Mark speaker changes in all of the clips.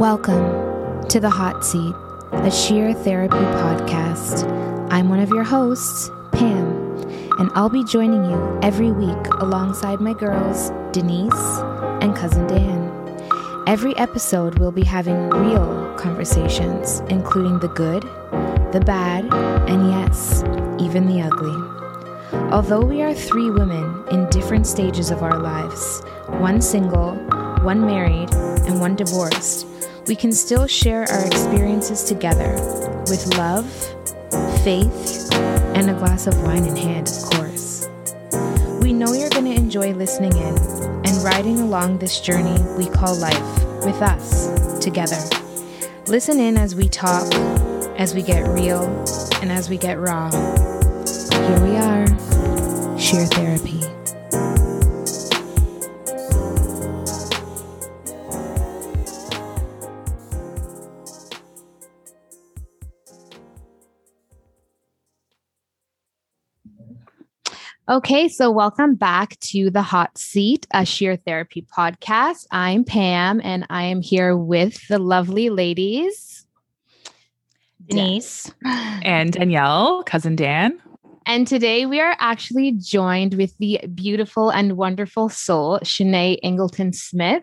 Speaker 1: Welcome to The Hot Seat, a sheer therapy podcast. I'm one of your hosts, Pam, and I'll be joining you every week alongside my girls, Denise and cousin Dan. Every episode, we'll be having real conversations, including the good, the bad, and yes, even the ugly. Although we are three women in different stages of our lives, one single, one married, and one divorced, we can still share our experiences together with love, faith, and a glass of wine in hand, of course. We know you're going to enjoy listening in and riding along this journey we call life with us together. Listen in as we talk, as we get real, and as we get raw. Here we are, sheer therapy. Okay, so welcome back to the Hot Seat, a sheer therapy podcast. I'm Pam, and I am here with the lovely ladies
Speaker 2: Denise
Speaker 3: and Danielle, cousin Dan.
Speaker 1: And today we are actually joined with the beautiful and wonderful soul, Shannae Ingleton Smith.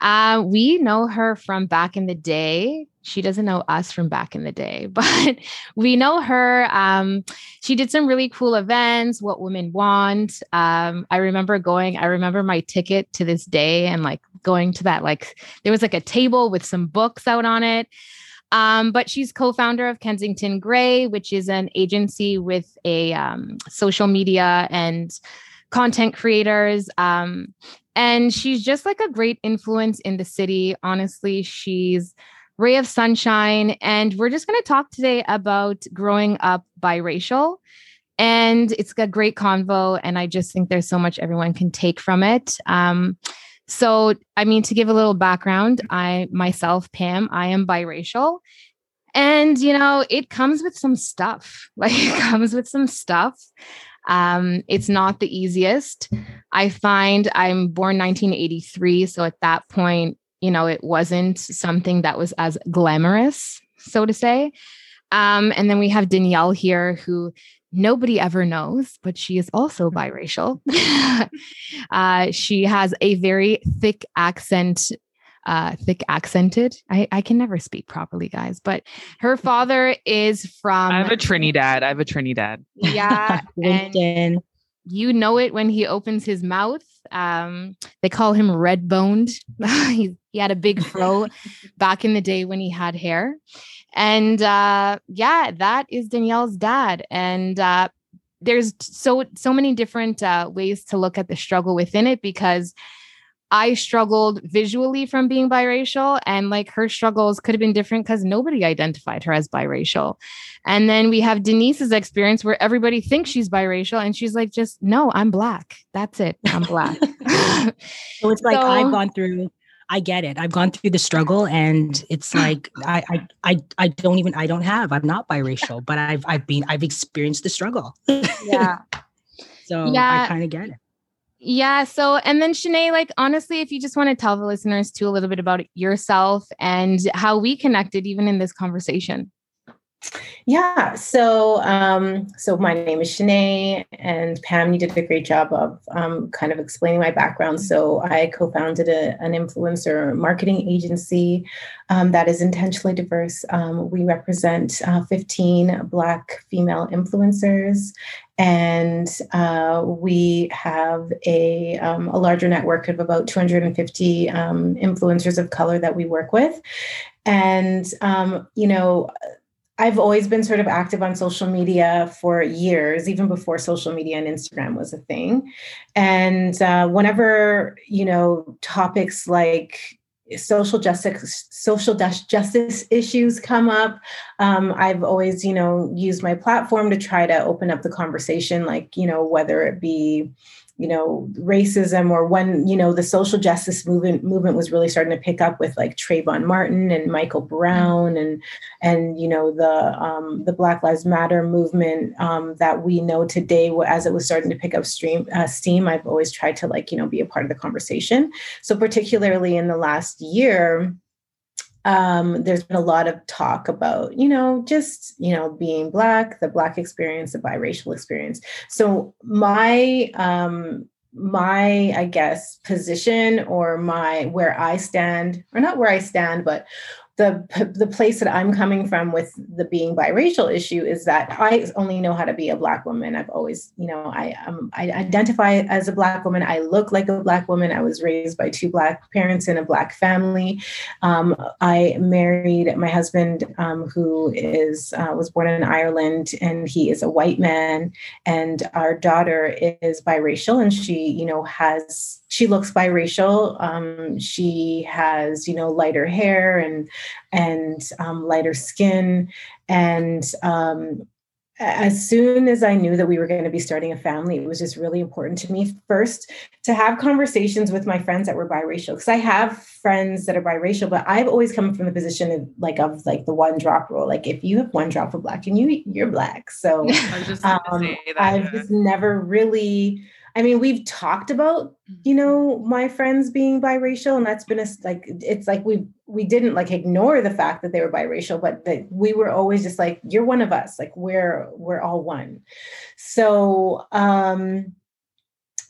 Speaker 1: Uh, we know her from back in the day she doesn't know us from back in the day, but we know her. Um, she did some really cool events, What Women Want. Um, I remember going, I remember my ticket to this day and like going to that, like, there was like a table with some books out on it. Um, but she's co-founder of Kensington Grey, which is an agency with a um, social media and content creators. Um, and she's just like a great influence in the city. Honestly, she's ray of sunshine. And we're just going to talk today about growing up biracial. And it's a great convo. And I just think there's so much everyone can take from it. Um, so, I mean, to give a little background, I myself, Pam, I am biracial. And, you know, it comes with some stuff. Like, it comes with some stuff. Um, it's not the easiest. I find I'm born 1983. So at that point, you know, it wasn't something that was as glamorous, so to say. Um, and then we have Danielle here, who nobody ever knows, but she is also biracial. uh, she has a very thick accent. Uh, thick accented. I, I can never speak properly, guys. But her father is from.
Speaker 3: I have a Trinidad. I have a Trinidad.
Speaker 1: Yeah, and you know it when he opens his mouth. Um, they call him red boned. he, he had a big fro back in the day when he had hair. And uh, yeah, that is Danielle's dad. And uh, there's so so many different uh, ways to look at the struggle within it because I struggled visually from being biracial, and like her struggles could have been different because nobody identified her as biracial. And then we have Denise's experience where everybody thinks she's biracial, and she's like, just no, I'm black. That's it. I'm black.
Speaker 2: so it's like so, I've gone through. I get it. I've gone through the struggle, and it's like I, I, I, I don't even. I don't have. I'm not biracial, but I've, I've been. I've experienced the struggle.
Speaker 1: Yeah.
Speaker 2: so yeah. I kind of get it.
Speaker 1: Yeah. So, and then Shannae, like, honestly, if you just want to tell the listeners too a little bit about yourself and how we connected even in this conversation.
Speaker 4: Yeah. So, um, so my name is Shannae, and Pam, you did a great job of um, kind of explaining my background. So, I co-founded a, an influencer marketing agency um, that is intentionally diverse. Um, we represent uh, 15 Black female influencers, and uh, we have a, um, a larger network of about 250 um, influencers of color that we work with. And, um, you know, I've always been sort of active on social media for years, even before social media and Instagram was a thing. And uh, whenever, you know, topics like social justice social justice issues come up um, i've always you know used my platform to try to open up the conversation like you know whether it be you know racism or when you know the social justice movement movement was really starting to pick up with like Trayvon Martin and Michael Brown and and you know the um, the Black Lives Matter movement um, that we know today as it was starting to pick up stream uh, steam I've always tried to like you know be a part of the conversation. So particularly in the last year um, there's been a lot of talk about, you know, just, you know, being Black, the Black experience, the biracial experience. So my, um, my, I guess, position or my, where I stand, or not where I stand, but the the place that I'm coming from with the being biracial issue is that I only know how to be a black woman. I've always, you know, I um, I identify as a black woman. I look like a black woman. I was raised by two black parents in a black family. Um, I married my husband, um, who is uh, was born in Ireland, and he is a white man. And our daughter is biracial, and she, you know, has she looks biracial. Um, she has, you know, lighter hair and and um, lighter skin. And um, as soon as I knew that we were going to be starting a family, it was just really important to me first to have conversations with my friends that were biracial. Because I have friends that are biracial, but I've always come from the position of like of like the one drop rule. Like if you have one drop of black and you you're black. So um, I've just never really I mean, we've talked about, you mm-hmm. know, my friends being biracial, and that's been a like it's like we we didn't like ignore the fact that they were biracial, but that we were always just like, you're one of us, like we're we're all one. So um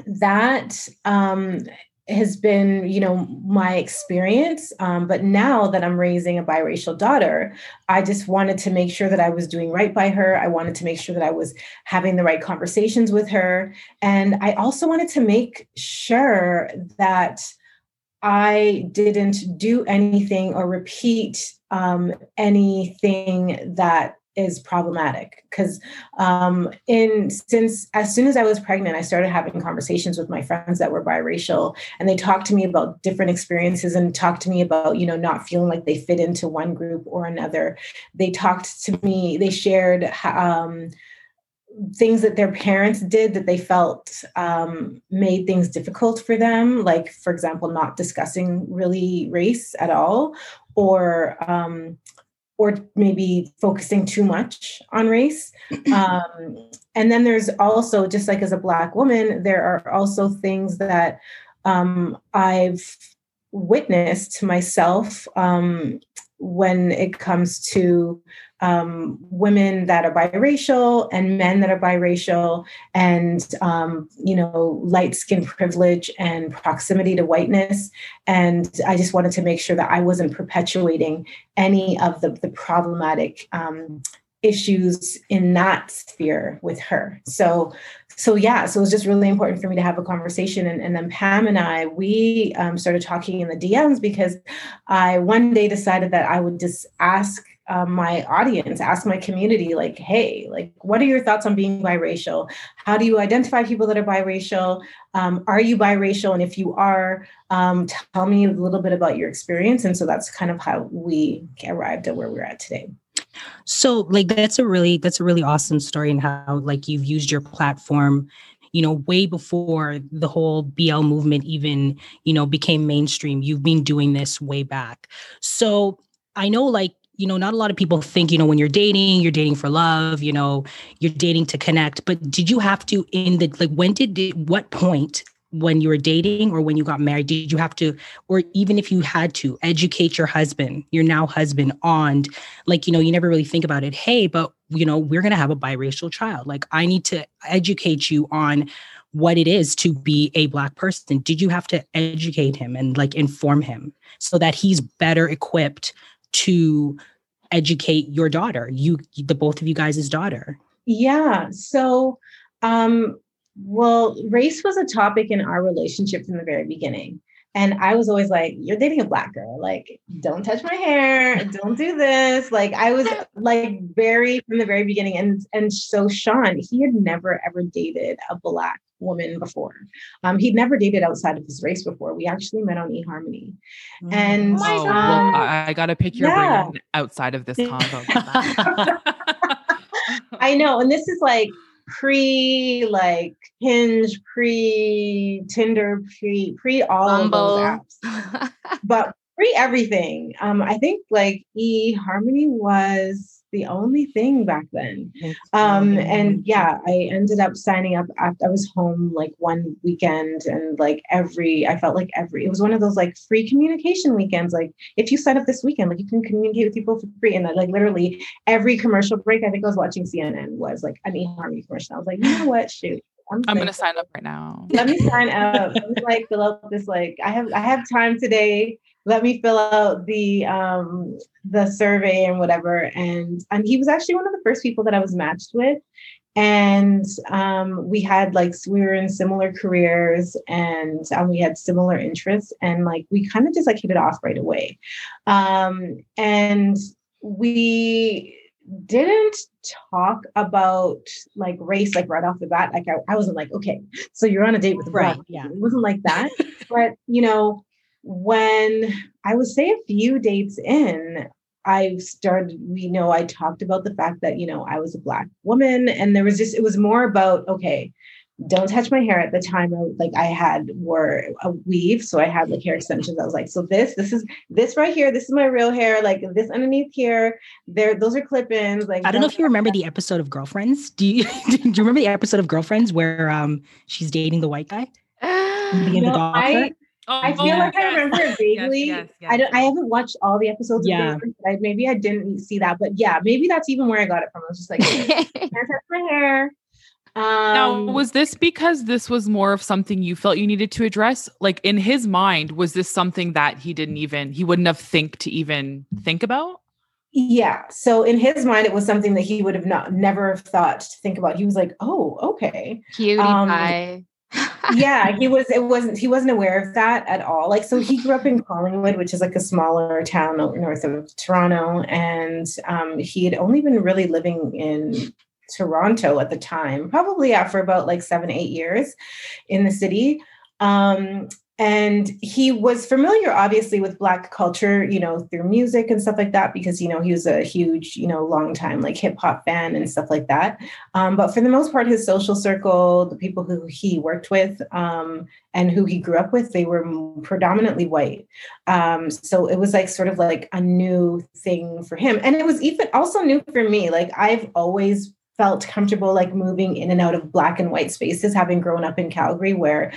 Speaker 4: that um has been you know my experience. Um, but now that i'm raising a biracial daughter i just wanted to make sure that i was doing right by her. I wanted to make sure that i was having the right conversations with her. And i also wanted to make sure that i didn't do anything or repeat um, anything that is problematic because um, in since as soon as I was pregnant, I started having conversations with my friends that were biracial, and they talked to me about different experiences and talked to me about you know not feeling like they fit into one group or another. They talked to me. They shared. Um, things that their parents did that they felt um, made things difficult for them like for example not discussing really race at all or um, or maybe focusing too much on race. Um, and then there's also, just like as a Black woman, there are also things that um, I've witnessed myself um, when it comes to um, women that are biracial and men that are biracial and um, you know light skin privilege and proximity to whiteness. And i just wanted to make sure that i wasn't perpetuating any of the, the problematic um, issues in that sphere with her. So so yeah so it was just really important for me to have a conversation. And, and then pam and i we um, started talking in the dms because i one day decided that i would just ask um, my audience, ask my community, like, hey, like, what are your thoughts on being biracial? How do you identify people that are biracial? Um, are you biracial? And if you are, um, tell me a little bit about your experience. And so that's kind of how we arrived at where we're at today.
Speaker 2: So, like, that's a really that's a really awesome story, and how like you've used your platform you know way before the whole bl movement even you know became mainstream you've been doing this way back so i know like you know, not a lot of people think, you know, when you're dating, you're dating for love, you know, you're dating to connect. But did you have to, in the, like, when did, what point when you were dating or when you got married, did you have to, or even if you had to, educate your husband, your now husband, on, like, you know, you never really think about it. Hey, but, you know, we're to have a biracial child. Like, I need to educate you on what it is to be a Black person. Did you have to educate him and, like, inform him so that he's better equipped to educate your daughter you the both of you guys' daughter.
Speaker 4: Yeah so um well race was a topic in our relationship from the very beginning and I was always like, you're dating a black girl. Like, don't touch my hair. Don't do this. Like, I was like very from the very beginning. And and so Sean, he had never ever dated a black woman before. Um, he'd never dated outside of his race before. We actually met on eHarmony. And
Speaker 3: oh, um, well, I, I, gotta pick your yeah. brain outside of this combo.
Speaker 4: I know, and this is like pre like Hinge, pre Tinder, pre pre all Bumble. of those apps, but pre everything. Um, I think like E Harmony was the only thing back then. Um, and yeah, I ended up signing up after I was home like one weekend and like every, I felt like every, it was one of those like free communication weekends. Like if you sign up this weekend, like you can communicate with people for free. And like literally every commercial break, I think I was watching CNN was like an eHarmony commercial. I was like, you know what? Shoot.
Speaker 3: I'm, I'm gonna sign up right now.
Speaker 4: Let me sign up. Let me like fill out this like I have I have time today let me fill out the um, the survey and whatever. And and he was actually one of the first people that I was matched with. And um, we had like we were in similar careers and um, we had similar interests and like we kind of just like hit it off right away. Um, and we didn't talk about like race like right off the bat. Like I, I wasn't like, okay, so you're on a date with a right. Yeah. It wasn't like that. but you know, when I would say a few dates in, I started, you know, I talked about the fact that, you know, I was a Black woman. And there was just, it was more about, okay, don't touch my hair at the time. I, like I had wore a weave. So I had like hair extensions. I was like, so this, this is this right here. This is my real hair. Like this underneath here, there, those are clip-ins. Like
Speaker 2: I don't know if you remember the episode of Girlfriends. Do you do you remember the episode of Girlfriends where um she's dating the white guy?
Speaker 4: no, I, Oh, I feel like yes. I remember it vaguely. Yes, yes, I don't. I haven't watched all the episodes. Yeah. I, maybe I didn't see that, but yeah, maybe that's even where I got it from. I was just like, "Can't touch my hair."
Speaker 3: Um, now, was this because this was more of something you felt you needed to address? Like in his mind, was this something that he didn't even he wouldn't have think to even think about?
Speaker 4: Yeah. So in his mind, it was something that he would have not never thought to think about. He was like, "Oh, okay."
Speaker 1: Cutie um, pie
Speaker 4: yeah, he was. It wasn't. He wasn't aware of that at all. Like, so he grew up in Collingwood, which is like a smaller town north of Toronto, and um, he had only been really living in Toronto at the time, probably after about like seven, eight years in the city. Um, and he was familiar obviously with black culture you know through music and stuff like that because you know he was a huge you know long time like hip hop fan and stuff like that. Um, but for the most part his social circle the people who he worked with um, and who he grew up with they were predominantly white. Um, so it was like sort of like a new thing for him. And it was even also new for me. Like i've always felt comfortable like moving in and out of black and white spaces having grown up in calgary where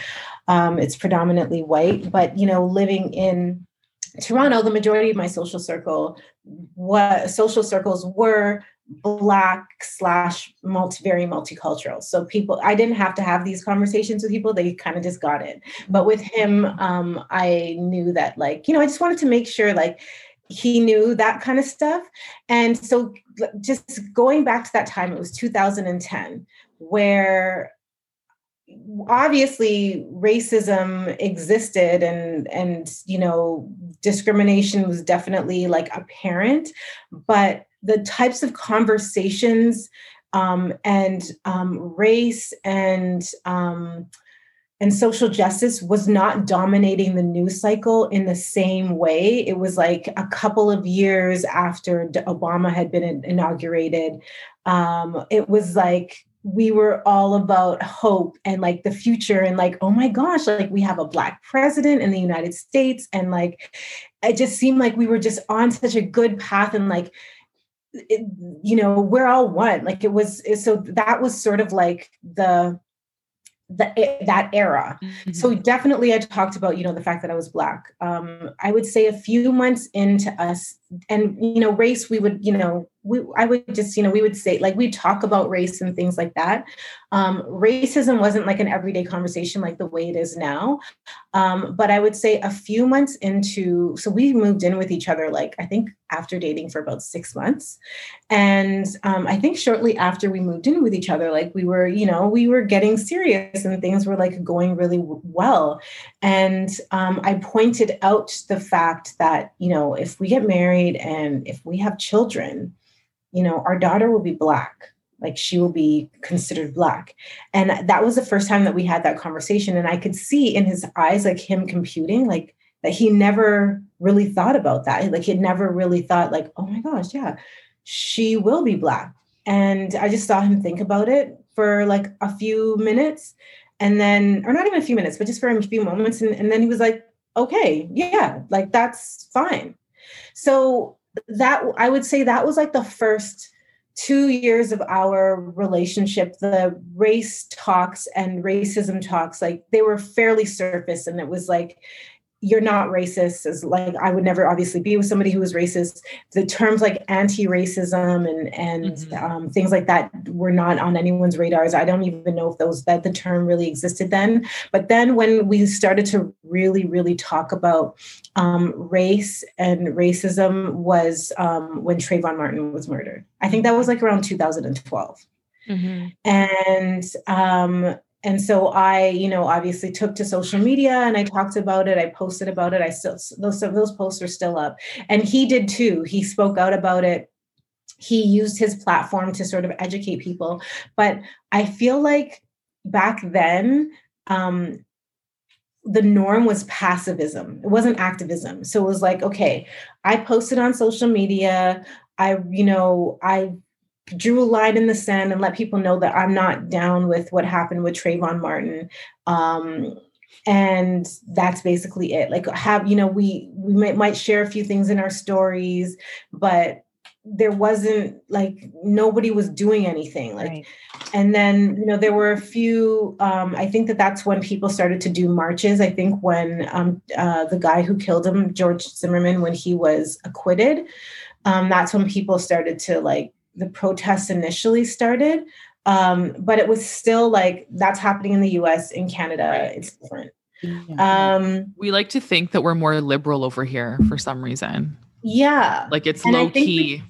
Speaker 4: um, it's predominantly white but you know living in toronto the majority of my social circle what social circles were black slash multi very multicultural so people i didn't have to have these conversations with people they kind of just got it but with him um i knew that like you know i just wanted to make sure like he knew that kind of stuff. And so just going back to that time, it was 2010, where obviously racism existed and and you know discrimination was definitely like apparent but the types of conversations um, and um, race and um, and social justice was not dominating the news cycle in the same way. It was like a couple of years after Obama had been inaugurated. Um, it was like we were all about hope and like the future and like oh my gosh like we have a black president in the united states and like it just seemed like we were just on such a good path and like it, you know we're all one like it was so that was sort of like the the, that era. Mm-hmm. So definitely I talked about, you know, the fact that I was black. Um, I would say a few months into us and, you know, race, we would, you know, we, I would just, you know, we would say like we talk about race and things like that. Um, racism wasn't like an everyday conversation like the way it is now. Um, but I would say a few months into, so we moved in with each other, like I think after dating for about six months. And um, I think shortly after we moved in with each other, like we were, you know, we were getting serious and things were like going really well. And um, I pointed out the fact that, you know, if we get married and if we have children, you know, our daughter will be black. Like she will be considered black. And that was the first time that we had that conversation. And I could see in his eyes, like him computing, like that he never really thought about that. Like he never really thought, like, oh my gosh, yeah, she will be black. And I just saw him think about it for like a few minutes. And then, or not even a few minutes, but just for a few moments. And, and then he was like, okay, yeah, like that's fine. So that I would say that was like the first two years of our relationship, the race talks and racism talks, like they were fairly surface. And it was like, you're not racist is like i would never obviously be with somebody who was racist. The terms like anti-racism and and mm-hmm. um, things like that were not on anyone's radars. I don't even know if those that the term really existed then. But then when we started to really really talk about um, race and racism was um, when trayvon martin was murdered. I think that was like around 2012 mm-hmm. and um, and so i you know obviously took to social media and i talked about it i posted about it i still those those posts are still up. And he did too he spoke out about it. He used his platform to sort of educate people. But i feel like back then um the norm was passivism. It wasn't activism. So it was like okay i posted on social media i you know i drew a line in the sand and let people know that I'm not down with what happened with Trayvon Martin. Um, and that's basically it. Like have, you know, we we might, might share a few things in our stories, but there wasn't like nobody was doing anything like right. and then you know there were a few um i think that that's when people started to do marches i think when um uh the guy who killed him george zimmerman when he was acquitted um that's when people started to like the protests initially started. Um, but it was still like that's happening in the US, in Canada, it's different.
Speaker 3: Um, we like to think that we're more liberal over here for some reason.
Speaker 4: Yeah.
Speaker 3: Like it's and low key.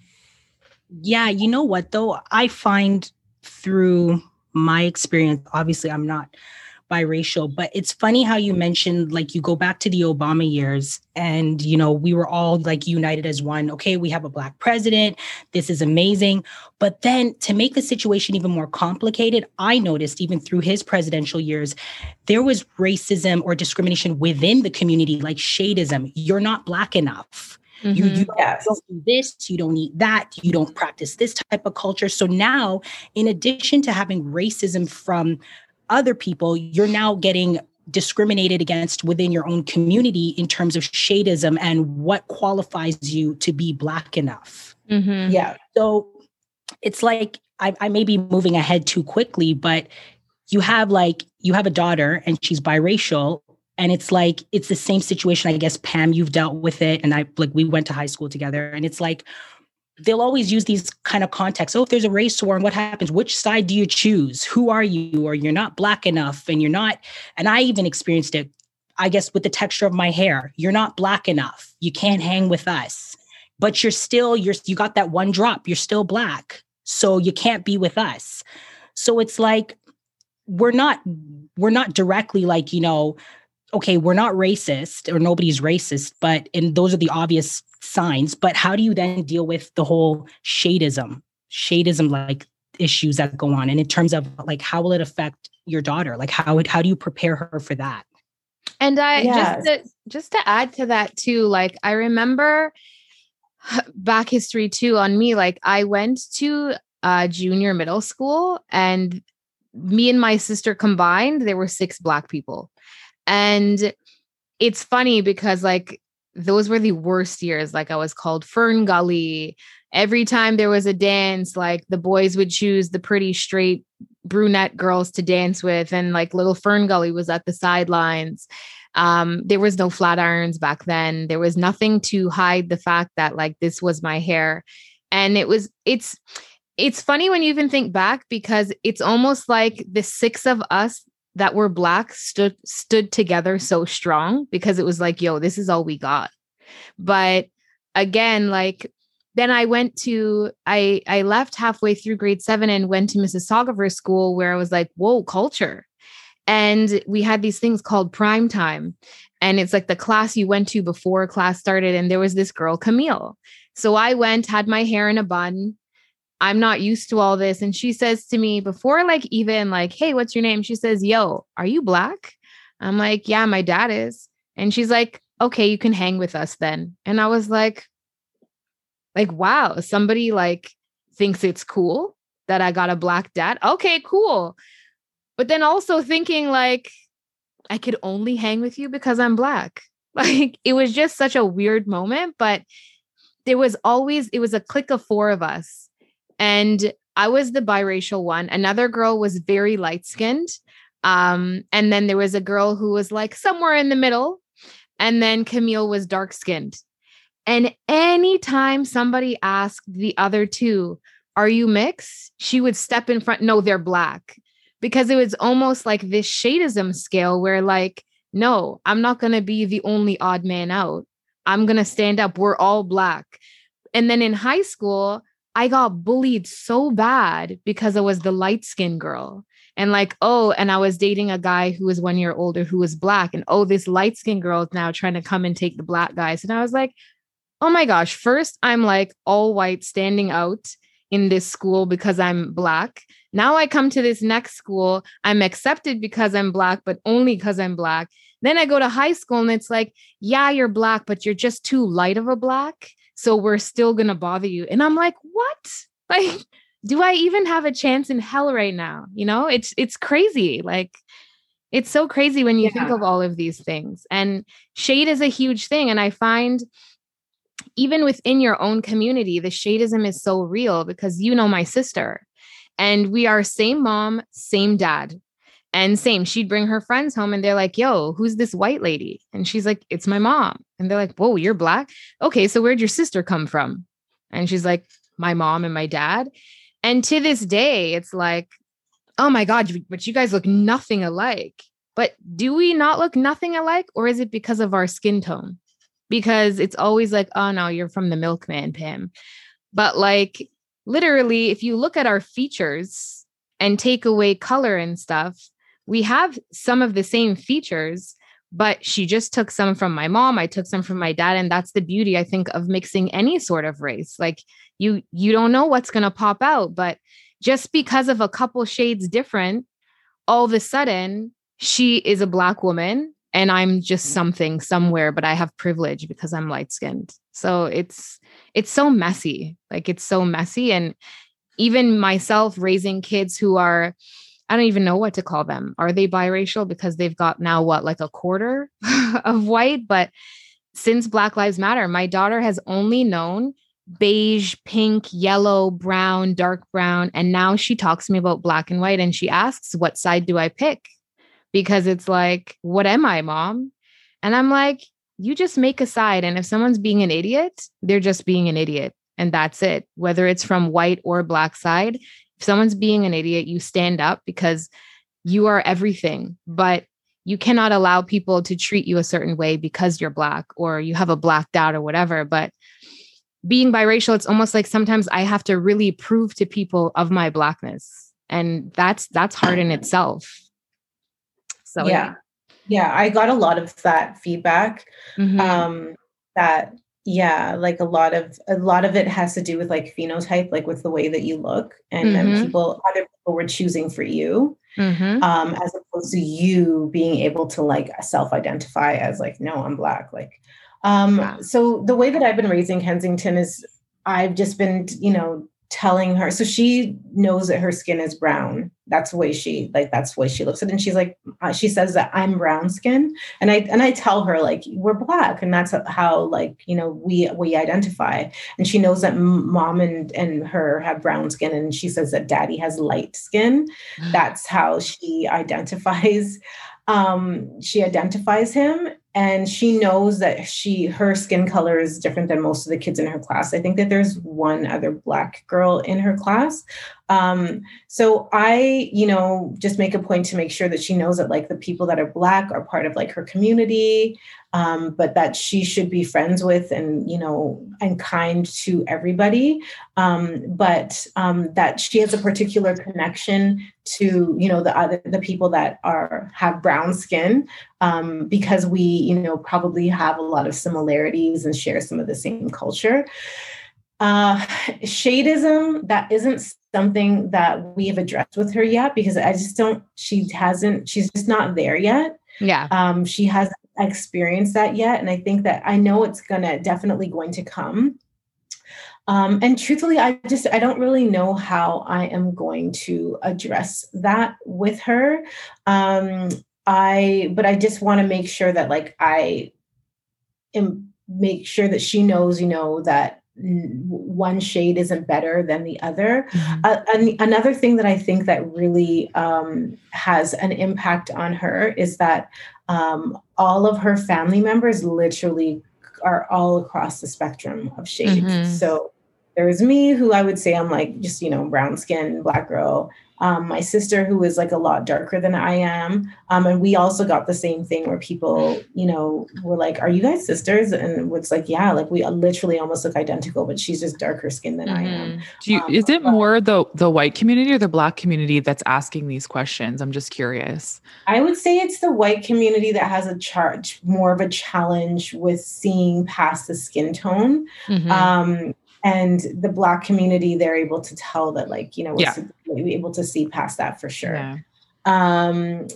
Speaker 2: yeah, you know what though? I find through my experience, obviously I'm not biracial. But it's funny how you mentioned like you go back to the Obama years and you know we were all like united as one. Okay, we have a black president. This is amazing. But then to make the situation even more complicated, I noticed even through his presidential years, there was racism or discrimination within the community, like shadeism. You're not black enough. Mm-hmm. You, you yes. don't do this, you don't eat that, you don't practice this type of culture. So now, in addition to having racism from other people, you're now getting discriminated against within your own community in terms of shadeism and what qualifies you to be black enough.
Speaker 4: Mm-hmm. Yeah.
Speaker 2: So it's like I, I may be moving ahead too quickly, but you have like you have a daughter and she's biracial and it's like it's the same situation i guess pam you've dealt with it and i like we went to high school together and it's like they'll always use these kind of contexts. Oh, if there's a race war and what happens, which side do you choose? Who are you? Or you're not black enough and you're not. And I even experienced it, I guess, with the texture of my hair. You're not black enough. You can't hang with us. But you're still, you're you got that one drop. You're still black. So you can't be with us. So it's like we're not, we're not directly like, you know, okay, we're not racist or nobody's racist, but and those are the obvious signs. But how do you then deal with the whole shadeism, shadeism like issues that go on? And in terms of like how will it affect your daughter? Like how how do you prepare her for that?
Speaker 1: And I yes. just to, just to add to that too, like I remember back history too on me. Like I went to uh, junior middle school and me and my sister combined, there were six black people. And it's funny because like those were the worst years. Like I was called Fern Gully. Every time there was a dance, like the boys would choose the pretty straight brunette girls to dance with, and like little Fern Gully was at the sidelines. Um, there was no flat irons back then. There was nothing to hide the fact that like this was my hair. And it was, it's, it's funny when you even think back because it's almost like the six of us that were black stood stood together so strong because it was like yo this is all we got. But again like then i went to i i left halfway through grade 7 and went to mississauga school where i was like whoa culture. And we had these things called prime time. And it's like the class you went to before class started. And there was this girl camille. So i went had my hair in a bun I'm not used to all this. And she says to me before, like, even like, hey, what's your name? She says, yo, are you black? I'm like, yeah, my dad is. And she's like, okay, you can hang with us then. And I was like, like, wow, somebody like thinks it's cool that I got a black dad. Okay, cool. But then also thinking like, I could only hang with you because I'm black. Like it was just such a weird moment. But there was always it was a clique of four of us and i was the biracial one. Another girl was very light skinned um, and then there was a girl who was like somewhere in the middle and then camille was dark skinned and anytime somebody asked the other two are you mixed? she would step in front no they're black. Because it was almost like this shadeism scale where like no i'm not going to be the only odd man out. I'm going to stand up. We're all black. And then in high school, I got bullied so bad because I was the light skinned girl. And like, oh, and I was dating a guy who was one year older who was black. And oh, this light skinned girl is now trying to come and take the black guys. And I was like, oh my gosh, first I'm like all white standing out in this school because I'm black. Now I come to this next school, I'm accepted because I'm black, but only because I'm black. Then I go to high school and it's like, yeah, you're black, but you're just too light of a black. So we're still going to bother you. And I'm like, what? Like, do I even have a chance in hell right now? You know, it's it's crazy. Like it's so crazy when you yeah. think of all of these things. And shade is a huge thing. And I find even within your own community, the shadeism is so real because you know my sister and we are same mom, same dad. And same, she'd bring her friends home and they're like, yo, who's this white lady? And she's like, it's my mom. And they're like, whoa, you're black? Okay, so where'd your sister come from? And she's like, my mom and my dad. And to this day, it's like, oh my God, but you guys look nothing alike. But do we not look nothing alike? Or is it because of our skin tone? Because it's always like, oh no, you're from the milkman, Pam. But like, literally, if you look at our features and take away color and stuff, we have some of the same features but she just took some from my mom i took some from my dad and that's the beauty i think of mixing any sort of race. Like you you don't know what's going to pop out but just because of a couple shades different all of a sudden she is a black woman and i'm just mm. something somewhere but i have privilege because i'm light skinned so it's it's so messy like it's so messy and even myself raising kids who are I don't even know what to call them. Are they biracial because they've got now what, like a quarter of white? But since Black Lives Matter, my daughter has only known beige, pink, yellow, brown, dark brown. And now she talks to me about black and white and she asks, What side do I pick? Because it's like, What am I, mom? And I'm like, You just make a side. And if someone's being an idiot, they're just being an idiot. And that's it. Whether it's from white or black side, if someone's being an idiot, you stand up because you are everything. But you cannot allow people to treat you a certain way because you're black or you have a black dad or whatever. But being biracial, it's almost like sometimes I have to really prove to people of my blackness. And that's that's hard in itself.
Speaker 4: So yeah. Yeah, I got a lot of that feedback. Mm-hmm. Um that yeah like a lot of a lot of it has to do with like phenotype like with the way that you look and mm-hmm. then people other people were choosing for you mm-hmm. um as opposed to you being able to like self-identify as like no i'm black like um wow. so the way that i've been raising kensington is i've just been you know telling her so she knows that her skin is brown. That's the way she like that's the way she looks at it. And she's like uh, she says that i'm brown skin. And i and i tell her like we're black and that's how like you know we we identify. And she knows that mom and and her have brown skin and she says that daddy has light skin. That's how she identifies um she identifies him and she knows that she her skin color is different than most of the kids in her class. I think that there's one other black girl in her class. Um, so i you know just make a point to make sure that she knows that like the people that are black are part of like her community um, but that she should be friends with and you know and kind to everybody. Um, but um, that she has a particular connection to you know the other the people that are have brown skin um, because we you know probably have a lot of similarities and share some of the same culture. Uh, shadeism that isn't something that we have addressed with her yet because i just don't she hasn't she's just not there yet.
Speaker 1: Yeah.
Speaker 4: Um, she hasn't experienced that yet and i think that i know it's gonna definitely going to come. Um, and truthfully i just i don't really know how i am going to address that with her. Um, i but i just want to make sure that like i am make sure that she knows you know that one shade isn't better than the other. Mm-hmm. Uh, and another thing that I think that really um, has an impact on her is that um, all of her family members literally are all across the spectrum of shades. Mm-hmm. So there's me, who I would say I'm like just you know brown skin, black girl, um, my sister who is like a lot darker than I am. Um, and we also got the same thing where people, you know, were like, Are you guys sisters? And it's like, Yeah, like we literally almost look identical, but she's just darker skin than mm-hmm. I am.
Speaker 3: Mm-hmm. Do you, um, is it more the the white community or the black community that's asking these questions? I'm just curious.
Speaker 4: I would say it's the white community that has a charge more of a challenge with seeing past the skin tone. Mm-hmm. And the black community they're able to tell that like you know yeah. able to see past that for sure yeah. um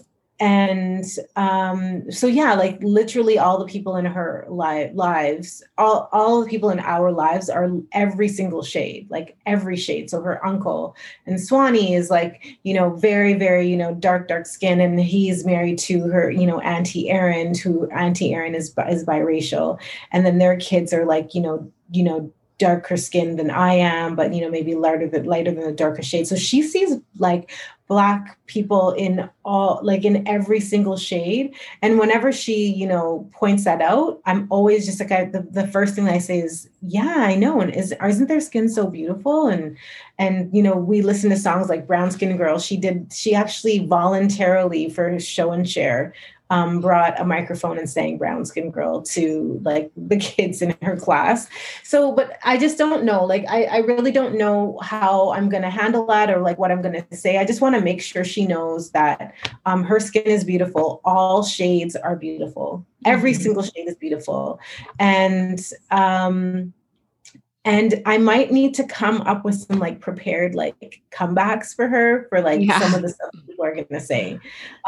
Speaker 4: and um so yeah like literally all the people in her li- lives all all the people in our lives are every single shade like every shade so her uncle and swanee is like you know very very you know dark dark skin and he's married to her you know auntie erin who auntie erin is is biracial and then their kids are like you know you know darker skin than I am, but you know, maybe lighter than lighter than the darker shade. So she sees like black people in all like in every single shade. And whenever she, you know, points that out, I'm always just like I, the, the first thing I say is, yeah, I know. And is isn't their skin so beautiful? And and you know, we listen to songs like Brown Skin Girl. She did she actually voluntarily for show and share um, brought a microphone and sang brown skin girl to like the kids in her class. So but i just don't know. Like i, I really don't know how i'm going to handle that or like what i'm going to say. I just want to make sure she knows that um, her skin is beautiful. All shades are beautiful. Every mm-hmm. single shade is beautiful. And um and I might need to come up with some like prepared like comebacks for her for like yeah. some of the stuff people are gonna say,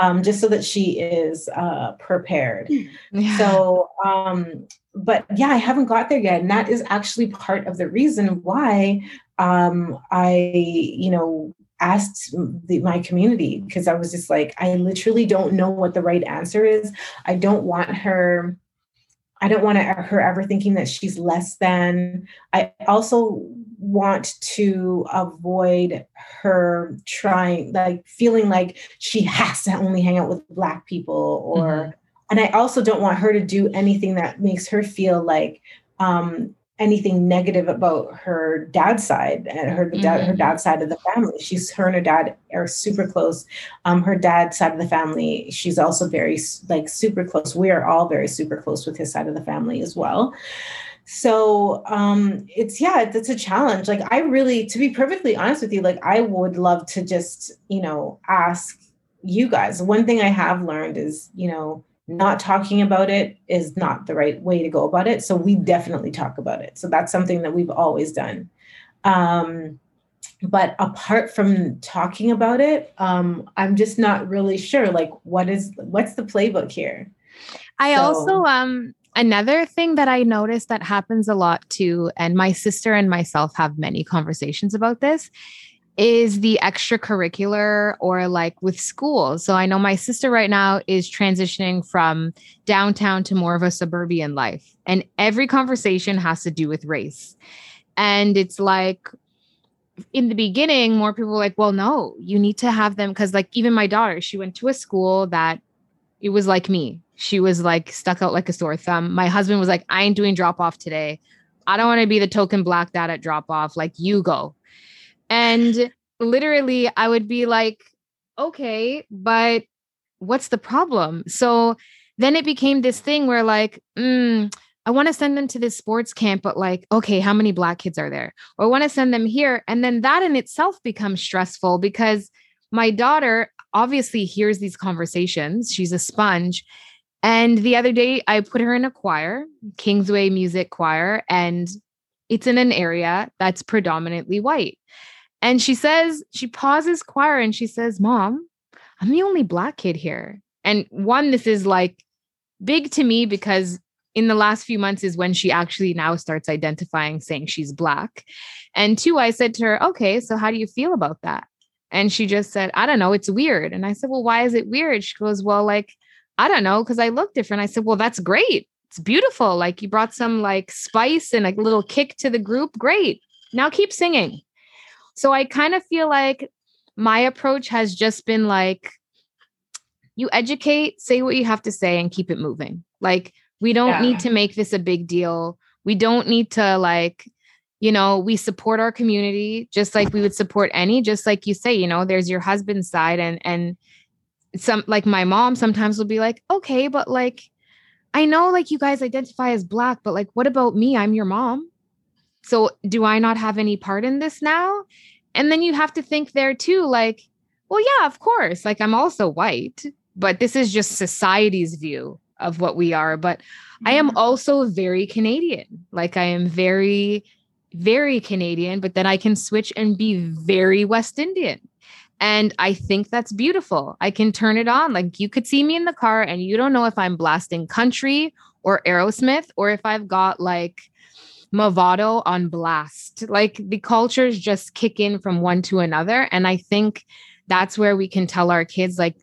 Speaker 4: um, just so that she is uh, prepared. Yeah. So, um, but yeah, I haven't got there yet, and that is actually part of the reason why um, I, you know, asked the, my community because I was just like, I literally don't know what the right answer is. I don't want her I don't want her ever thinking that she's less than. I also want to avoid her trying, like feeling like she has to only hang out with black people or. Mm-hmm. And I also don't want her to do anything that makes her feel like um, anything negative about her dad's side and her mm-hmm. dad, her mm-hmm. dad's side of the family. She's her and her dad are super close. Um, her dad's side of the family, she's also very like super close. We are all very super close with his side of the family as well. So um, it's yeah, it's a challenge. Like I really, to be perfectly honest with you, like I would love to just you know ask you guys. One thing I have learned is you know not talking about it is not the right way to go about it. So we definitely talk about it. So that's something that we've always done. Um, but apart from talking about it, um, I'm just not really sure. Like, what is what's the playbook here?
Speaker 1: I so, also um another thing that I noticed that happens a lot too, and my sister and myself have many conversations about this, is the extracurricular or like with school. So I know my sister right now is transitioning from downtown to more of a suburban life. And every conversation has to do with race. And it's like in the beginning, more people were like, well, no, you need to have them. Cause like even my daughter, she went to a school that it was like me. She was like stuck out like a sore thumb. My husband was like, I ain't doing drop off today. I don't want to be the token black dad at drop off. Like you go and literally, I would be like, okay, but what's the problem? So then it became this thing where, like, mm, I want to send them to this sports camp, but like, okay, how many black kids are there? Or I want to send them here. And then that in itself becomes stressful because my daughter obviously hears these conversations. She's a sponge. And the other day, I put her in a choir, Kingsway Music Choir, and it's in an area that's predominantly white. And she says, she pauses choir and she says, Mom, I'm the only black kid here. And one, this is like big to me because in the last few months is when she actually now starts identifying saying she's black. And two, I said to her, okay, so how do you feel about that? And she just said, I don't know, it's weird. And I said, well, why is it weird? She goes, well, like, I don't know, because I look different. I said, well, that's great. it's beautiful. Like you brought some like spice and a little kick to the group. Great. Now keep singing. So I kind of feel like my approach has just been like you educate, say what you have to say, and keep it moving. Like, we don't yeah. need to make this a big deal. We don't need to, like, you know, we support our community just like we would support any, just like you say, you know, there's your husband's side, and, and, some like my mom sometimes will be like, okay, but like, I know like you guys identify as black, but like, what about me? I'm your mom. So do I not have any part in this now? And then you have to think there too, like, well, yeah, of course. Like I'm also white but this is just society's view of what we are. But mm-hmm. I am mm-hmm. also very Canadian. Like I am very, very Canadian, but then I can switch and be very West Indian. And I think that's beautiful. I can turn it on. Like you could see me in the car and you don't know if I'm blasting country or Aerosmith or if I've got like Mavado on blast. Like the cultures just kick in from one to another. And I think that's where we can tell our kids, like,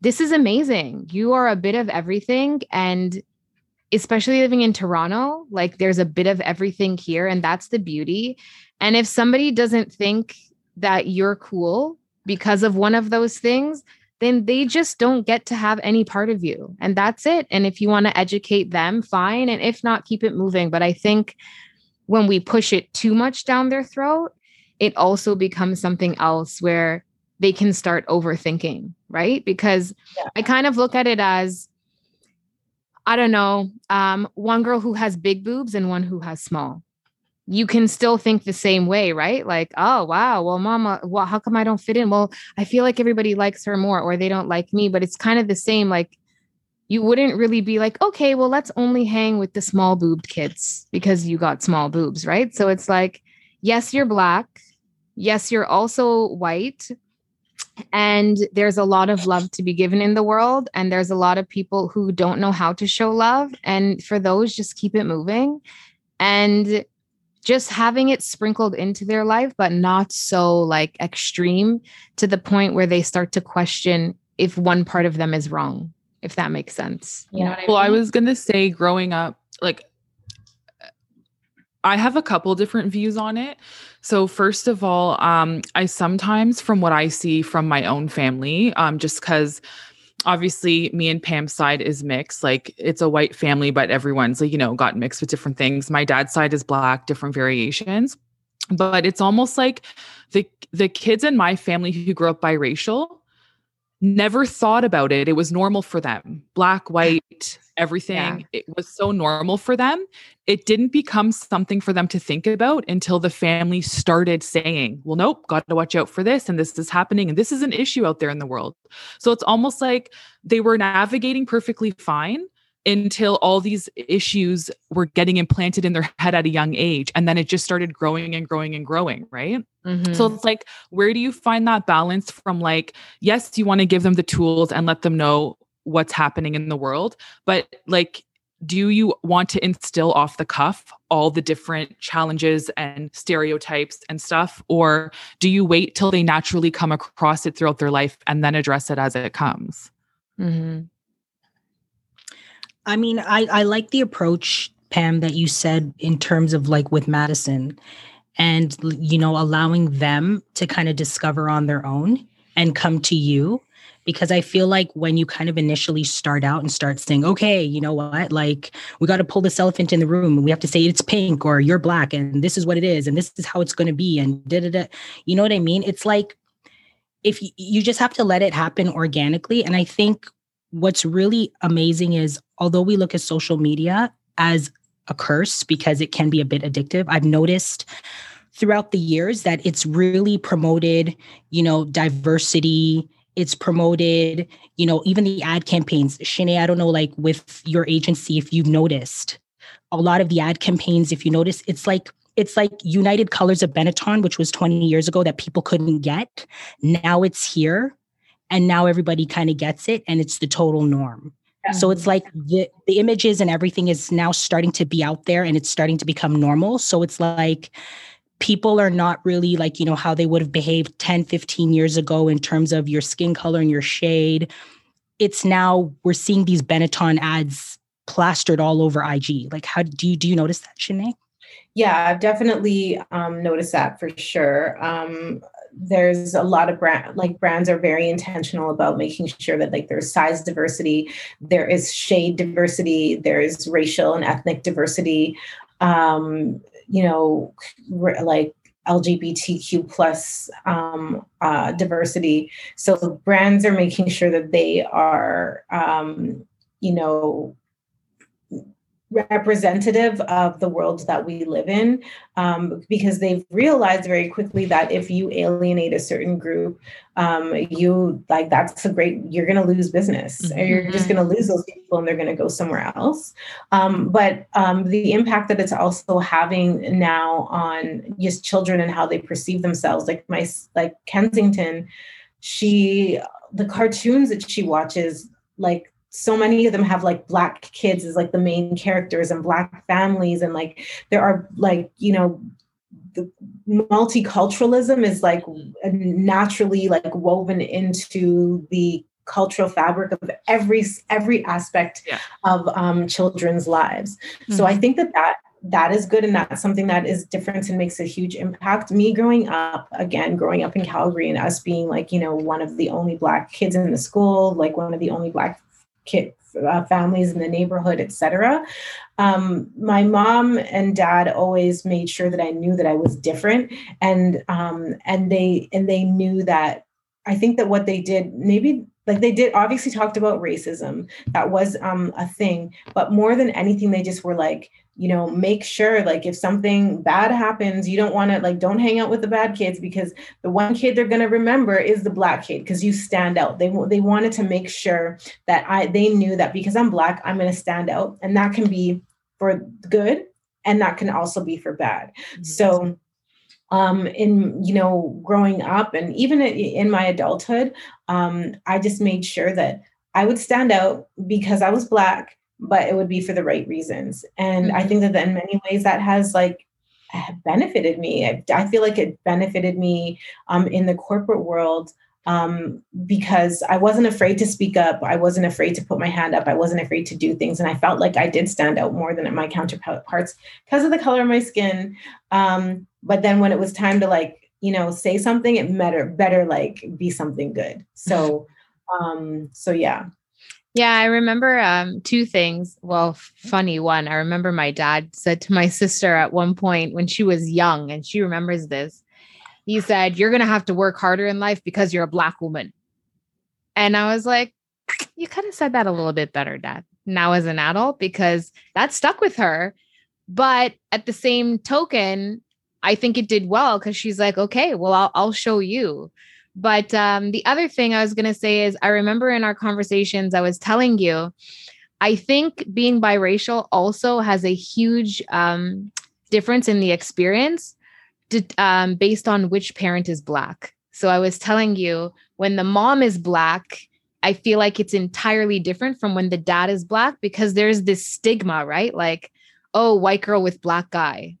Speaker 1: this is amazing. You are a bit of everything. And especially living in Toronto, like there's a bit of everything here. And that's the beauty. And if somebody doesn't think that you're cool because of one of those things, then they just don't get to have any part of you. And that's it. And if you want to educate them, fine. And if not, keep it moving. But I think when we push it too much down their throat, it also becomes something else where they can start overthinking, right? Because yeah. I kind of look at it as I don't know, um, one girl who has big boobs and one who has small. You can still think the same way, right? Like, oh wow, well, mama, well, how come I don't fit in? Well, I feel like everybody likes her more, or they don't like me. But it's kind of the same. Like, you wouldn't really be like, okay, well, let's only hang with the small boobed kids because you got small boobs, right? So it's like, yes, you're black. Yes, you're also white, and there's a lot of love to be given in the world. And there's a lot of people who don't know how to show love. And for those just keep it moving. And just having it sprinkled into their life but not so like extreme to the point where they start to question if one part of them is wrong if that makes sense
Speaker 3: you yeah. know I well i was going to say growing up like I have a couple different views on it. So, first of all, um, I sometimes, from what I see from my own family, um, just because obviously me and Pam's side is mixed. Like it's a white family, but everyone's like, you know, got mixed with different things. My dad's side is black, different variations. But it's almost like the the kids in my family who grew up biracial never thought about it. It was normal for them. Black, white, everything. Yeah. It was so normal for them. It didn't become something for them to think about until the family started saying, well, nope, got to watch out for this. And this is happening. And this is an issue out there in the world. So it's almost like they were navigating perfectly fine until all these issues were getting implanted in their head at a young age. And then it just started growing and growing and growing, right? Mm-hmm. So it's like, where do you find that balance from like, yes, you want to give them the tools and let them know what's happening in the world, but like, do you want to instill off the cuff all the different challenges and stereotypes and stuff? Or do you wait till they naturally come across it throughout their life and then address it as it comes?
Speaker 2: Mm-hmm. I mean, I, I like the approach, Pam, that you said in terms of like with Madison and, you know, allowing them to kind of discover on their own and come to you. Because I feel like when you kind of initially start out and start saying, okay, you know what, like we got to pull this elephant in the room we have to say it's pink or you're black and this is what it is and this is how it's going to be and da da da. You know what I mean? It's like, if you, you just have to let it happen organically. And I think what's really amazing is although we look at social media as a curse because it can be a bit addictive, I've noticed throughout the years that it's really promoted, you know, diversity. It's promoted, you know, even the ad campaigns. Shannae, I don't know, like with your agency, if you've noticed, a lot of the ad campaigns, if you notice, it's like it's like United Colors of Benetton, which was 20 years ago that people couldn't get. Now it's here and now everybody kind of gets it and it's the total norm yeah. so it's like the, the images and everything is now starting to be out there and it's starting to become normal so it's like people are not really like you know how they would have behaved 10 15 years ago in terms of your skin color and your shade it's now we're seeing these benetton ads plastered all over IG. Like, how do you do you notice that, Shannae?
Speaker 4: Yeah, I've definitely um, noticed that for sure. Um, there's a lot of brand like brands are very intentional about making sure that like there's size diversity, there is shade diversity, there is racial and ethnic diversity. Um, you know, like LGBTQ plus um, uh, diversity. So brands are making sure that they are, um, you know, representative of the world that we live in um, because they've realized very quickly that if you alienate a certain group um, you like that's a great you're going to lose business mm-hmm. you're just going to lose those people and they're going to go somewhere else um, but um, the impact that it's also having now on just children and how they perceive themselves like my like kensington she the cartoons that she watches like so many of them have like black kids as like the main characters and black families and like there are like you know the multiculturalism is like naturally like woven into the cultural fabric of every every aspect yeah. of um, children's lives mm-hmm. so i mm-hmm. think that that that is good and that's something that is different and makes a huge impact me growing up again growing up in calgary and us being like you know one of the only black kids in the school like one of the only black kids, uh, families in the neighborhood, etc. Um, my mom and dad always made sure that I knew that I was different, and um, and they and they knew that. I think that what they did, maybe like they did, obviously talked about racism. That was um, a thing, but more than anything, they just were like, you know make sure like if something bad happens you don't want to like don't hang out with the bad kids because the one kid they're going to remember is the black kid because you stand out they they wanted to make sure that i they knew that because i'm black i'm going to stand out and that can be for good and that can also be for bad mm-hmm. so um in you know growing up and even in my adulthood um i just made sure that i would stand out because i was black but it would be for the right reasons. And mm-hmm. I think that in many ways that has like benefited me. I, I feel like it benefited me um, in the corporate world um, because I wasn't afraid to speak up. I wasn't afraid to put my hand up. I wasn't afraid to do things. And I felt like I did stand out more than my counterparts because of the color of my skin. Um, but then when it was time to like, you know, say something, it better, better like be something good. So, um, so yeah.
Speaker 1: Yeah, I remember um, two things. Well, funny one. I remember my dad said to my sister at one point when she was young, and she remembers this. He said, You're going to have to work harder in life because you're a Black woman. And I was like, You could have said that a little bit better, Dad, now as an adult, because that stuck with her. But at the same token, I think it did well because she's like, Okay, well, I'll, I'll show you. But um, the other thing I was going to say is I remember in our conversations, I was telling you, I think being biracial also has a huge um, difference in the experience to, um, based on which parent is Black. So I was telling you, when the mom is Black, I feel like it's entirely different from when the dad is Black because there's this stigma, right? Like, oh, white girl with Black guy.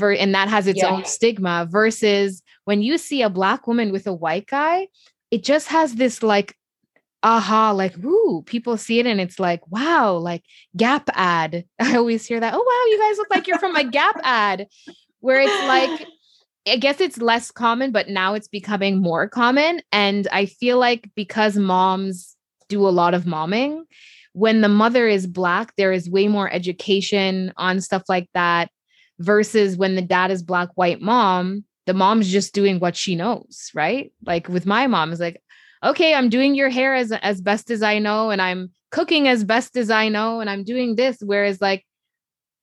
Speaker 1: And that has its yeah. own stigma versus when you see a black woman with a white guy, it just has this like aha, like, ooh, people see it and it's like, wow, like Gap ad. I always hear that. Oh, wow, you guys look like you're from a Gap ad, where it's like, I guess it's less common, but now it's becoming more common. And I feel like because moms do a lot of momming, when the mother is black, there is way more education on stuff like that versus when the dad is black, white mom, the mom's just doing what she knows, right? Like with my mom, is like, okay, I'm doing your hair as as best as I know, and I'm cooking as best as I know, and I'm doing this. Whereas, like,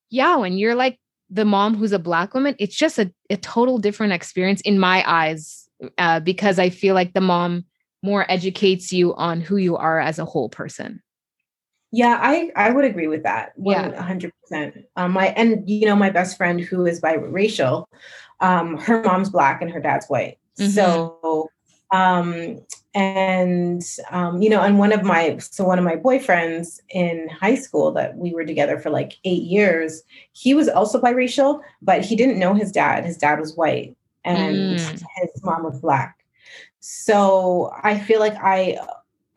Speaker 1: yeah, when you're like the mom who's a black woman, it's just a, a total different experience in my eyes, uh, because I feel like the mom more educates you on who you are as a whole person.
Speaker 4: Yeah, I I would agree with that. Yeah, hundred percent. Um, my and you know my best friend who is biracial, um, her mom's black and her dad's white. Mm-hmm. So, um, and um, you know, and one of my so one of my boyfriends in high school that we were together for like eight years, he was also biracial, but he didn't know his dad. His dad was white and mm. his mom was black. So I feel like I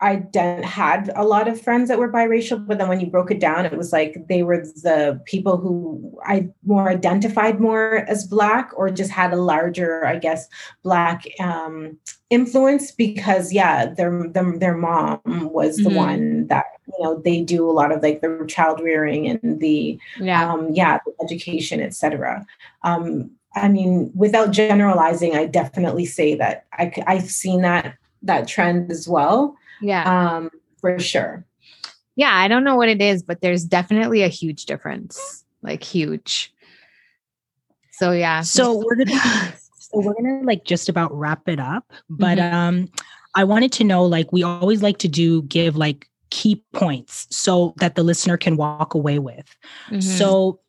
Speaker 4: I didn't had a lot of friends that were biracial, but then when you broke it down, it was like they were the people who I more identified more as black or just had a larger, I guess, black um, influence because yeah, their their, their mom was the mm-hmm. one that you know they do a lot of like the child rearing and the yeah um, yeah the education etc. Um, I mean, without generalizing, I definitely say that I, I've seen that that trend as well
Speaker 1: yeah.
Speaker 4: Um, for sure.
Speaker 1: Yeah, I don't know what it is, but there's definitely a huge difference. Like huge. So yeah.
Speaker 2: So we're gonna so we're gonna like just about wrap it up. But mm-hmm. um I wanted to know like we always like to do give like key points so that the listener can walk away with. Mm-hmm. So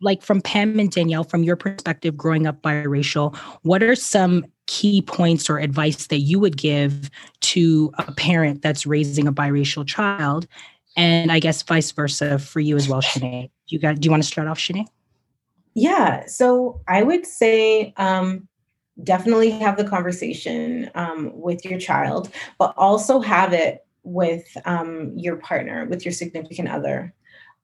Speaker 2: like from Pam and Danielle, from your perspective growing up biracial, what are some key points or advice that you would give to a parent that's raising a biracial child? And I guess vice versa for you as well, Shannae. You got do you want to start off, Shannae?
Speaker 4: Yeah. So I would say um definitely have the conversation um, with your child, but also have it with um, your partner, with your significant other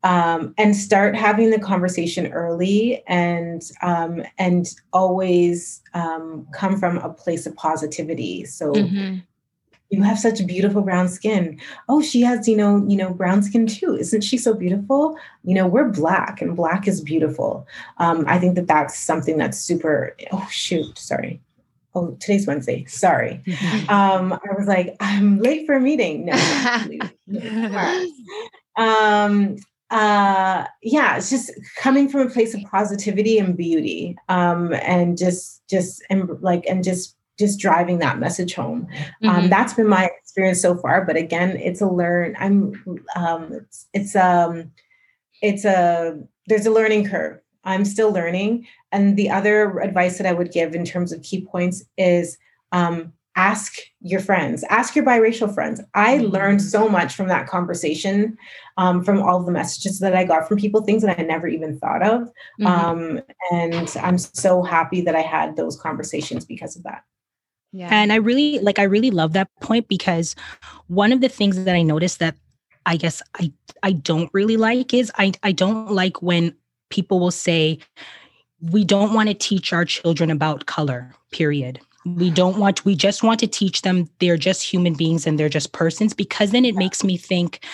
Speaker 4: um, and start having the conversation early and um, and always um, come from a place of positivity. So mm-hmm. you have such beautiful brown skin. Oh she has you know you know brown skin too. Isn't she so beautiful? You know we're black and black is beautiful. Um, i think that that's something that's super oh shoot sorry. Oh today's wednesday. Sorry. Mm-hmm. um i was like i'm late for a meeting. No um uh yeah it's just coming from a place of positivity and beauty um and just just and like and just just driving that message home um, mm-hmm. um that's been my experience so far but again it's a learn i'm um it's it's um it's a there's a learning curve i'm still learning and the other advice that i would give in terms of key points is um ask your friends ask your biracial friends. I mm-hmm. learned so much from that conversation um, from all the messages that i got from people things that i never even thought of. Mm-hmm. um, and i'm so happy that i had those conversations because of that.
Speaker 2: Yeah. And i really like i really love that point because one of the things that i noticed that i guess i i don't really like is i i don't like when people will say we don't want to teach our children about color period we don't want we just want to teach them they're just human beings and they're just persons because then it makes me think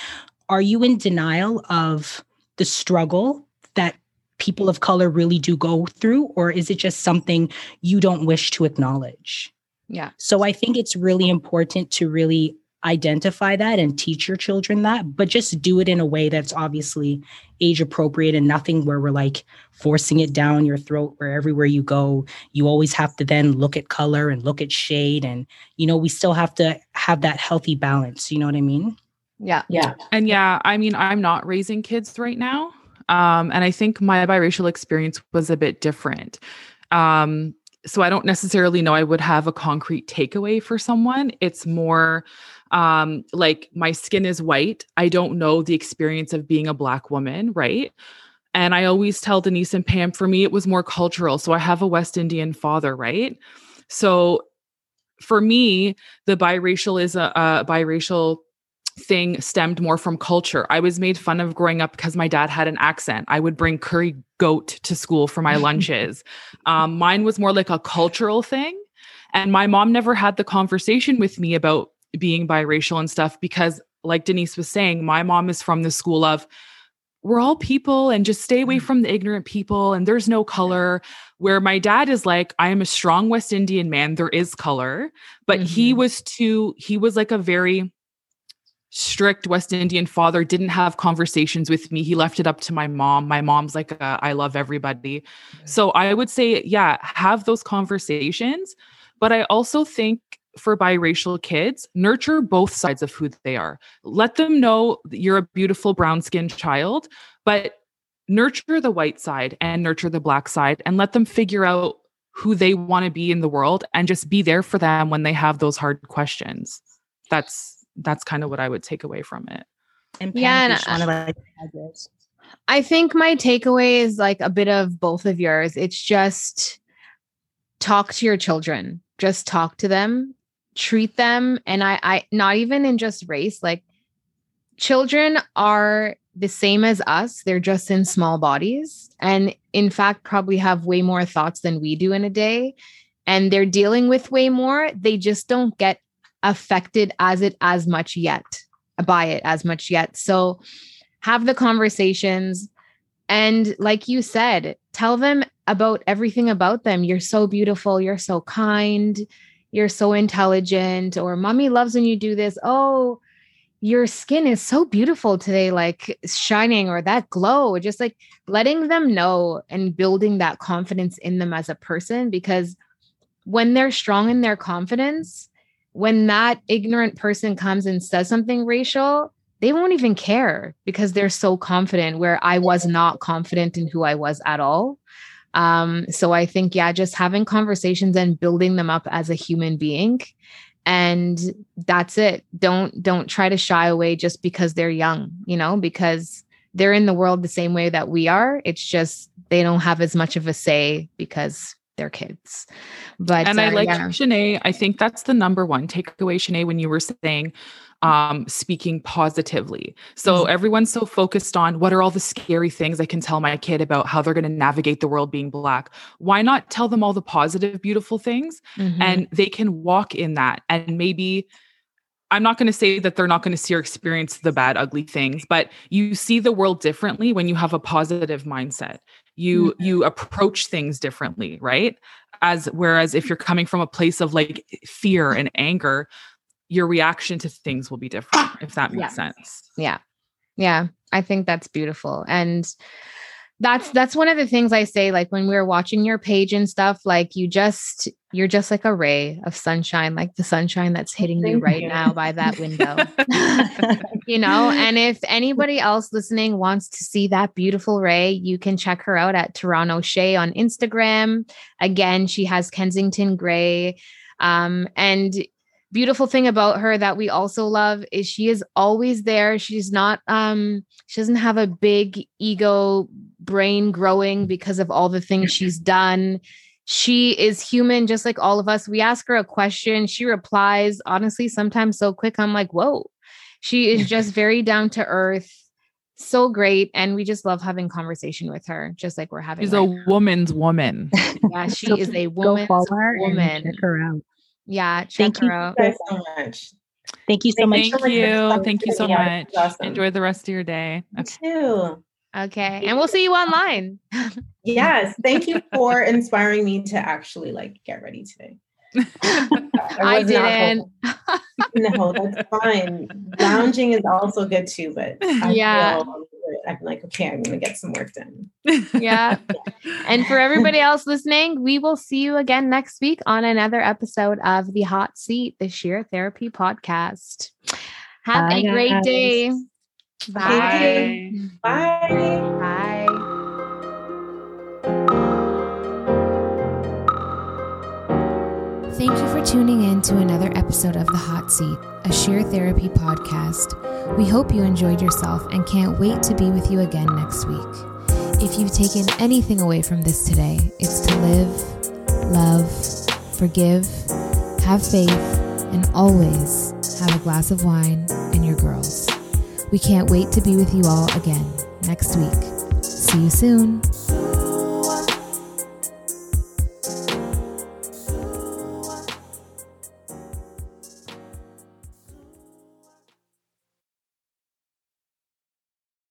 Speaker 2: are you in denial of the struggle that people of color really do go through? Or is it just something you don't wish to acknowledge?
Speaker 1: Yeah.
Speaker 2: So i think it's really important to really identify that and teach your children that, but just do it in a way that's obviously age appropriate and nothing where we're like forcing it down your throat where everywhere you go, you always have to then look at color and look at shade. And, you know, we still have to have that healthy balance. You know what I mean?
Speaker 1: Yeah.
Speaker 4: Yeah.
Speaker 3: And yeah, I mean, I'm not raising kids right now. Um, and I think my biracial experience was a bit different. Um, so I don't necessarily know I would have a concrete takeaway for someone. It's more um like my skin is white i don't know the experience of being a black woman right and i always tell denise and pam for me it was more cultural so i have a west indian father right so for me the biracial is a, a biracial thing stemmed more from culture. I was made fun of growing up because my dad had an accent. I would bring curry goat to school for my lunches. Um, mine was more like a cultural thing. And my mom never had the conversation with me about being biracial and stuff because like Denise was saying, my mom is from the school of we're all people and just stay away mm. from the ignorant people and there's no color. Where my dad is like, I am a strong West Indian man. There is color. But mm-hmm. he was too, he was like a very strict West Indian father, didn't have conversations with me. He left it up to my mom. My mom's like, a, I love everybody. So I would say, yeah, have those conversations. But I also think for biracial kids, nurture both sides of who they are. Let them know you're a beautiful brown skinned child, but nurture the white side and nurture the black side and let them figure out who they want to be in the world and just be there for them when they have those hard questions. That's that's kind of what I would take away from it.
Speaker 1: And yeah, and I, I think my takeaway is like a bit of both of yours. It's just talk to your children. Just talk to them treat them. And I I not even in just race like children are the same as us. They're just in small bodies. And in fact probably have way more thoughts than we do in a day. And they're dealing with way more. They just don't get affected as it as much yet by it as much yet. So have the conversations. And like you said tell them about everything about them. You're so beautiful. You're so kind you're so intelligent or mommy loves when you do this. Oh your skin is so beautiful today like shining or that glow just like letting them know and building that confidence in them as a person because when they're strong in their confidence when that ignorant person comes and says something racial they won't even care because they're so confident where i was not confident in who i was at all um, so I think, yeah, just having conversations and building them up as a human being. And that's it. Don't don't try to shy away just because they're young, you know, because they're in the world the same way that we are. It's just they don't have as much of a say because they're kids. But
Speaker 3: and I uh, like yeah. Shannae. I think that's the number one takeaway, Shannae, when you were saying um, speaking positively. So mm-hmm. everyone's so focused on what are all the scary things I can tell my kid about how they're going to navigate the world being black. Why not tell them all the positive, beautiful things mm-hmm. and they can walk in that and maybe. I'm not going to say that they're not going to see or experience the bad, ugly things, but you see the world differently when you have a positive mindset. You mm-hmm. you approach things differently, right? As whereas if you're coming from a place of like fear and anger, your reaction to things will be different if that makes yeah. sense.
Speaker 1: Yeah. Yeah i think that's beautiful and that's that's one of the things i say like when we are watching your page and stuff like you just you're just like a ray of sunshine like the sunshine that's hitting you right now by that window. You know and if anybody else listening wants to see that beautiful ray you can check her out at toronto shay on instagram. Again she has Kensington Grey um, and beautiful thing about her that we also love is she is always there. She's not um she doesn't have a big ego brain growing because of all the things she's done. She is human just like all of us. We ask her a question. She replies honestly sometimes so quick. I'm like whoa. She is just very down to earth so great and we just love having conversation with her just like we're having
Speaker 3: she's right a now. woman's woman.
Speaker 1: Yeah she so is a woman's woman.
Speaker 2: check her out
Speaker 1: yeah, thank
Speaker 4: you
Speaker 1: out.
Speaker 4: so much.
Speaker 2: Thank you so
Speaker 3: much.
Speaker 2: Thank
Speaker 3: you. Thank you so much. Awesome. Enjoy the rest of your day.
Speaker 4: Okay. Me too.
Speaker 1: Okay. And we'll see you online.
Speaker 4: yes. Thank you for inspiring me to actually like get ready today.
Speaker 1: I, I didn't.
Speaker 4: no, that's fine. Lounging is also good too, but I yeah. Feel I'm like, okay, I'm going to get some work done.
Speaker 1: Yeah. and for everybody else listening, we will see you again next week on another episode of The Hot Seat, the Sheer Therapy podcast. Have Bye, a great guys. day.
Speaker 4: Bye. Bye.
Speaker 1: Bye. Thank you for tuning in to another episode of The Hot Seat, a sheer therapy podcast. We hope you enjoyed yourself and can't wait to be with you again next week. If you've taken anything away from this today, it's to live, love, forgive, have faith, and always have a glass of wine and your girls. We can't wait to be with you all again next week. See you soon.